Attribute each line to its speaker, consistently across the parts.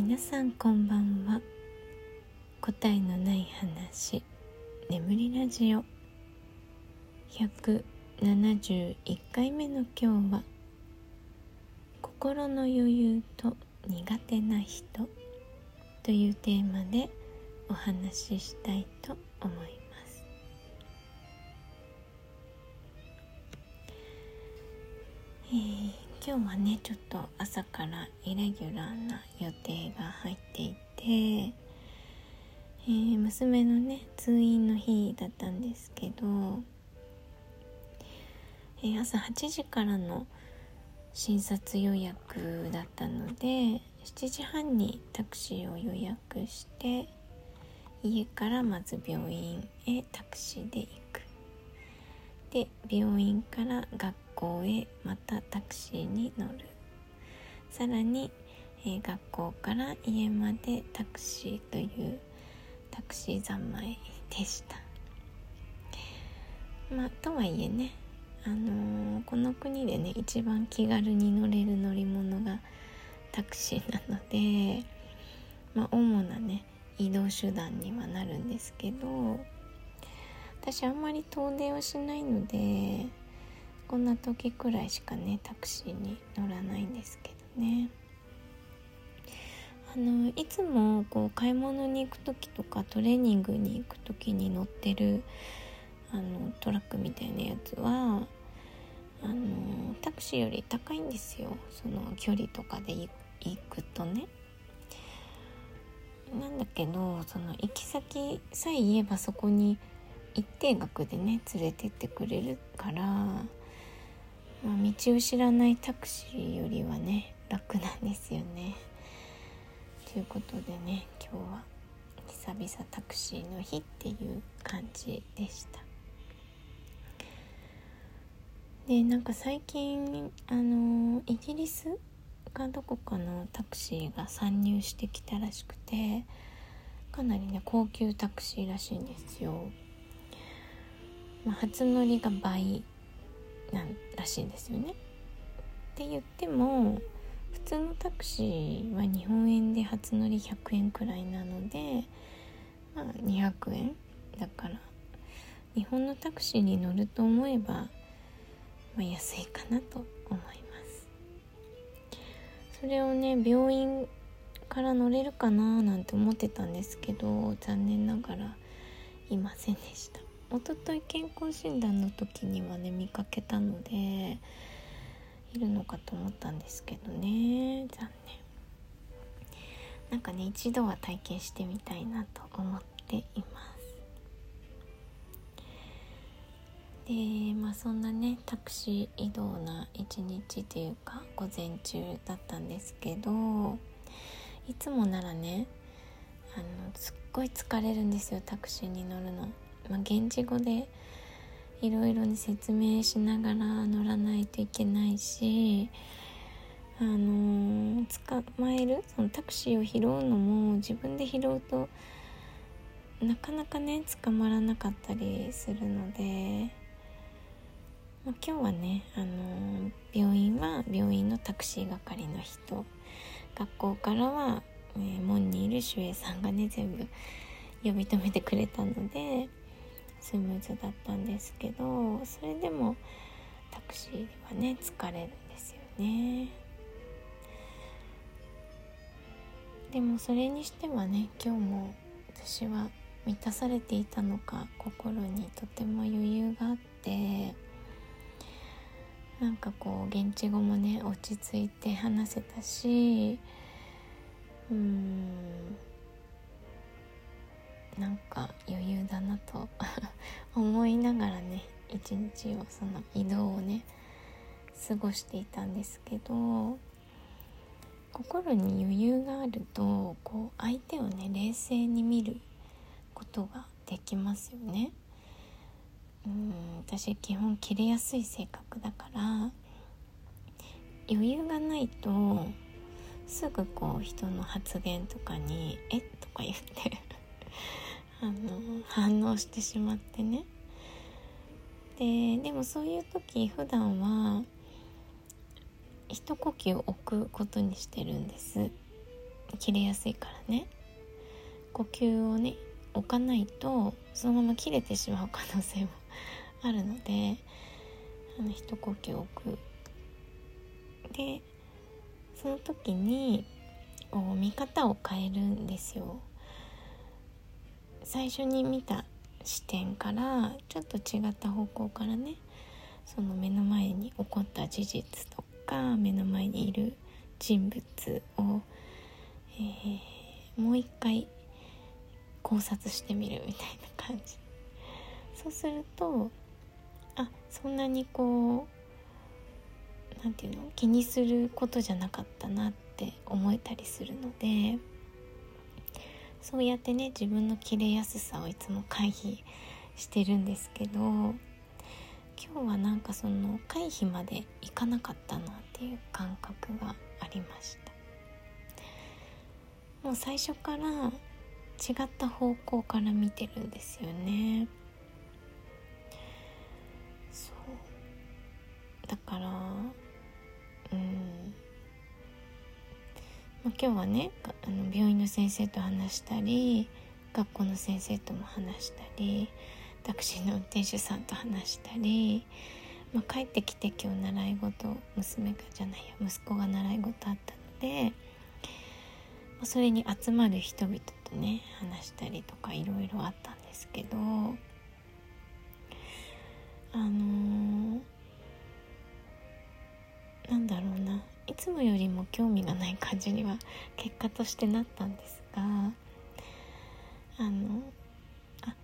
Speaker 1: 皆さんこんばんは。答えのない話。眠りラジオ。171回目の今日は心の余裕と苦手な人。というテーマでお話ししたいと思います。えー今日はねちょっと朝からイレギュラーな予定が入っていて、えー、娘のね通院の日だったんですけど、えー、朝8時からの診察予約だったので7時半にタクシーを予約して家からまず病院へタクシーで行く。で病院から学校へまたタクシーに乗る。さらに、えー、学校から家までタクシーというタクシー三昧でした。まあとはいえねあのー、この国でね一番気軽に乗れる乗り物がタクシーなのでまあ主なね移動手段にはなるんですけど私あんまり遠出をしないのでこんな時くらいしかねタクシーに乗らないんですけどね。あのいつもこう買い物に行く時とかトレーニングに行く時に乗ってるあのトラックみたいなやつはあのタクシーより高いんですよ。その距離とかで行くとね。なんだけどその行き先さえ言えばそこに一定額でね連れてってくれるからまあ、道を知らないタクシーよりはね楽なんですよね。ということでね今日は久々タクシーの日っていう感じでした。でなんか最近あのイギリスかどこかのタクシーが参入してきたらしくてかなりね高級タクシーらしいんですよ。まあ、初乗りが倍なんらしいんですよね。って言っても普通のタクシーは日本円で初乗り100円くらいなので、まあ、200円だから日本のタクシーに乗ると思えば、まあ、安いかなと思います。それをね病院から乗れるかななんて思ってたんですけど残念ながらいませんでした。一昨日健康診断の時にはね見かけたのでいるのかと思ったんですけどね。残念。なんかね一度は体験してみたいなと思っています。でまあそんなねタクシー移動な一日というか午前中だったんですけどいつもならねあのすっごい疲れるんですよタクシーに乗るの。まあ、現地語でいろいろに説明しながら乗らないといけないしあの、捕まえるそのタクシーを拾うのも自分で拾うとなかなかね捕まらなかったりするので、まあ、今日はね、あの、病院は病院のタクシー係の人学校からは、えー、門にいる守衛さんがね全部呼び止めてくれたのでスムーズだったんですけどそれでもタクシーではね疲れるんですよね。でもそれにしてはね今日も私は満たされていたのか心にとても余裕があってなんかこう現地語もね落ち着いて話せたしうんなんか余裕だなと 思いながらね一日をその移動をね過ごしていたんですけど心に余裕があるとこう相手をね冷静に見ることができますよね。うん私基本切れやすい性格だから余裕がないとすぐこう人の発言とかに「えっ?」とか言ってあの反応してしまってね。ででもそういう時普段は一呼吸置くことにしてるんです。切れやすいからね。呼吸をね置かないとそのまま切れてしまう可能性も あるのであの一呼吸置く。でその時にこう見方を変えるんですよ。最初に見た視点からちょっと違った方向からねその目の前に起こった事実とか目の前にいる人物を、えー、もう一回考察してみるみたいな感じ。そうするとあそんなにこう何て言うの？気にすることじゃなかったなって思えたりするのでそうやってね自分の切れやすさをいつも回避してるんですけど今日はなんかその回避までいかなかったなっていう感覚がありました。もう最初から違った方向から見てるんですよね。そう。だからうん。まあ、今日はねあの病院の先生と話したり学校の先生とも話したりタクシーの運転手さんと話したり、まあ、帰ってきて今日習い事娘がじゃないや息子が習い事あったので、まあ、それに集まる人々とね話したりとかいろいろあったんですけどあのー、なんだろうな。いつもよりも興味がない感じには結果としてなったんですがあのあ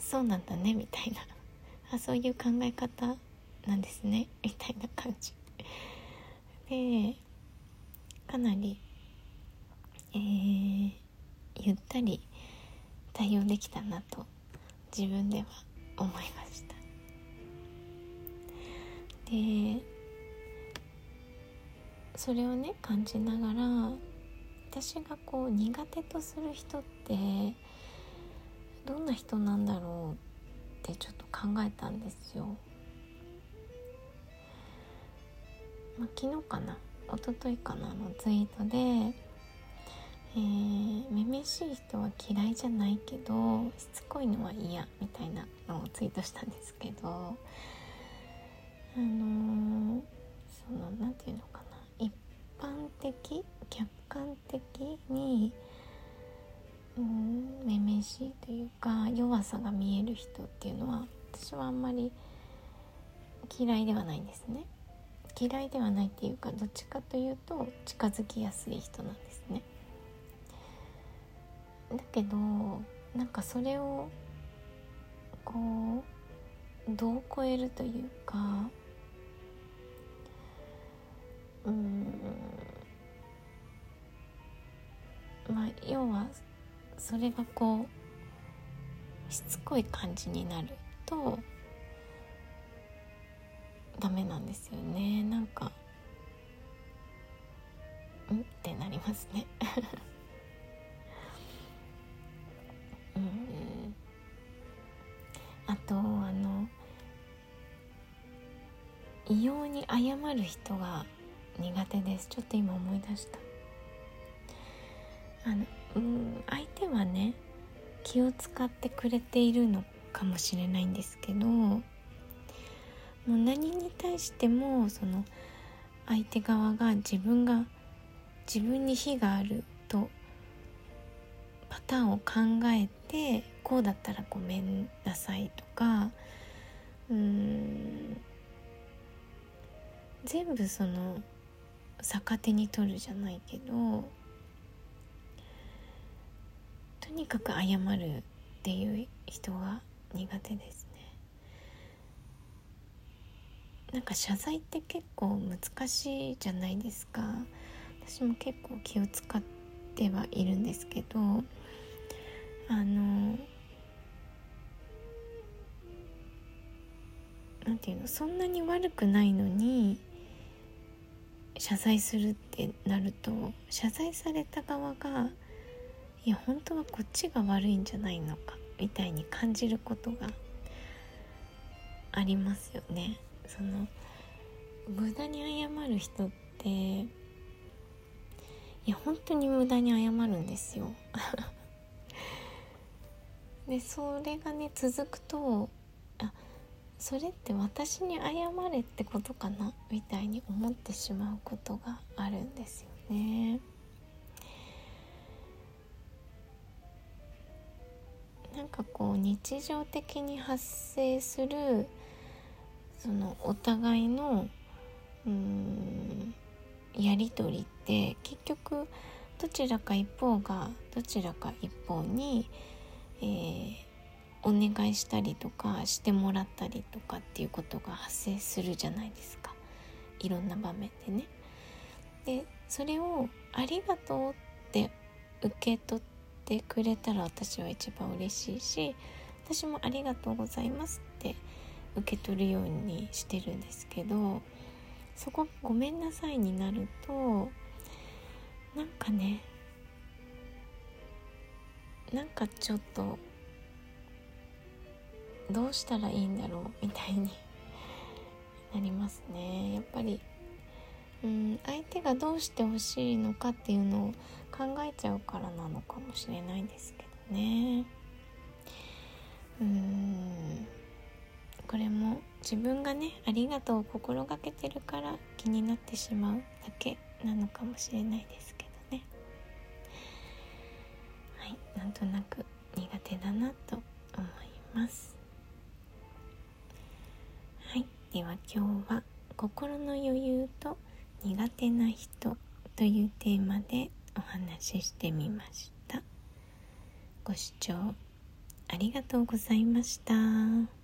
Speaker 1: そうなんだねみたいな。あそういう考え方なんですねみたいな感じ。でかなり、えー、ゆったり対応できたなと自分では思いました。でそれをね感じながら私がこう苦手とする人ってどんな人なんだろうってちょっと考えたんですよ。まあ、昨日かな一昨日かなのツイートで、えー、めめしい人は嫌いじゃないけどしつこいのは嫌みたいなのをツイートしたんですけどあのー、その何て言うの般的？客観的にうんめめしいというか弱さが見える人っていうのは私はあんまり嫌いではないんですね。嫌いではないっていうかどっちかというと近づきやすい人なんですね。だけどなんかそれをこうどう超えるというか要はそれがこうしつこい感じになるとダメなんですよね。なんかうん？ってなりますね。うんあとあの異様に謝る人が苦手です。ちょっと今思い出した。あのうん相手はね気を使ってくれているのかもしれないんですけどもう何に対してもその相手側が自分が自分に非があるとパターンを考えてこうだったらごめんなさいとかうん全部その逆手に取るじゃないけどとにかく謝るっていう人が苦手ですね。なんか謝罪って結構難しいじゃないですか。私も結構気を使ってはいるんですけどあのなんていうのそんなに悪くないのに謝罪するってなると謝罪された側がいや本当はこっちが悪いんじゃないのかみたいに感じることがありますよね。その無駄に謝る人っていや本当に無駄に謝るんですよ でそれがね続くとあそれって私に謝れってことかなみたいに思ってしまうことがあるんですよね。日常的に発生するそのお互いのうんやり取りって結局どちらか一方がどちらか一方に、えー、お願いしたりとかしてもらったりとかっていうことが発生するじゃないですかいろんな場面でね。でそれを「ありがとう」って受け取ってくれたら私は一番嬉しいし私も「ありがとうございます」って受け取るようにしてるんですけどそこ「ごめんなさい」になるとなんかねなんかちょっとどうしたらいいんだろうみたいになりますね。やっぱりうん相手がどうしてほしいのかっていうのを考えちゃうからなのかもしれないですけどね。うん。これも自分がねありがとうを心がけてるから気になってしまうだけなのかもしれないですけどね。はいなんとなく苦手だなと思います。はいでは今日は心の余裕と苦手な人というテーマでお話ししてみましたご視聴ありがとうございました。